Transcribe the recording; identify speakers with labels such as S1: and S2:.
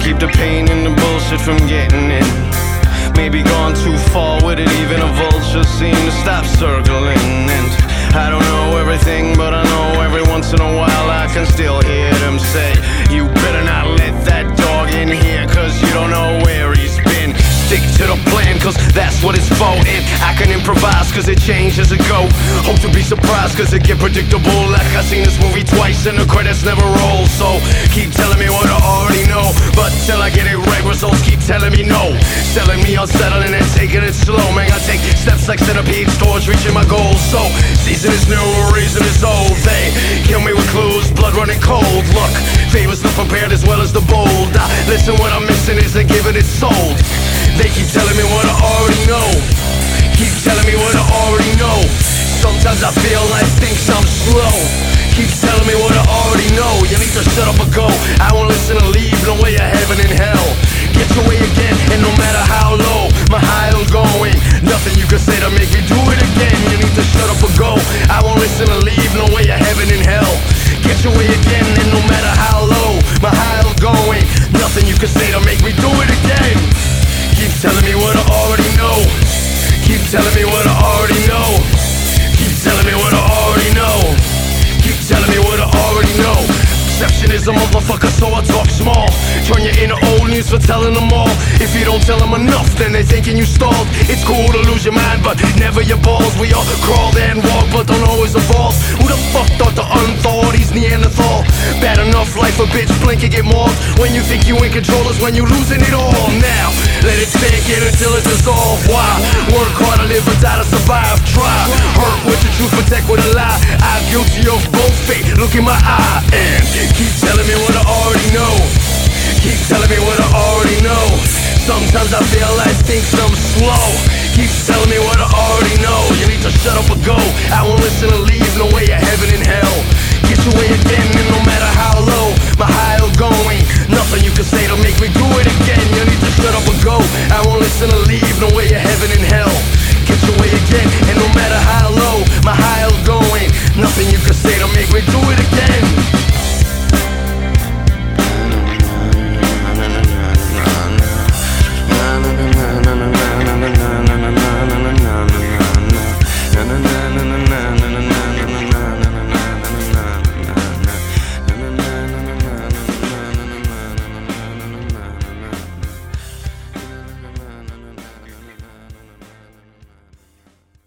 S1: keep the pain and the bullshit from getting in. Maybe gone too far with it, even a vulture seem to stop circling. And I don't know everything, but I know every once in a while I can still hear them say, You better not let that dog in here, cause you don't know where he's been. Stick to the plan, cause that's what it's for. Improvise, cause it changes as it go. Hope to be surprised, cause it get predictable. Like I seen this movie twice and the credits never roll. So keep telling me what I already know. But till I get it right, results keep telling me no. Selling me on settling and taking it slow. Man, I take steps like centipedes towards reaching my goals. So season is new, reason is old. They kill me with clues, blood running cold. Look, favors the prepared as well as the bold. I listen, what I'm missing isn't giving it sold. Sometimes I feel like thinks I'm slow. Keep telling me what I already know. You need to shut up and go. I won't listen to leave, no way of heaven and hell. Get your way again, and no matter how low, my high I'm going. Nothing you can say to make me do it again. You need to shut up and go. I won't listen to leave, no way of heaven and hell. Get your way again, and no matter how low, my high I'm going. Nothing you can say to make me do it again. Keep telling me what I already know. Keep telling me what is a motherfucker, so I talk small. Turn your inner old news for telling them all. If you don't tell them enough, then they thinking you stalled. It's cool to lose your mind, but never your balls. We all crawl and walk, but don't always evolve. Who the fuck thought the unthought? He's Neanderthal. Bad enough life, a bitch blink and get more. When you think you in control is when you losing it all. Now, let it sink in until it dissolve. Why? Work hard to live or die to survive. Try. Hurt with the truth, protect with a lie. I'm guilty of both fate. Look in my eye and keep I won't listen to leave.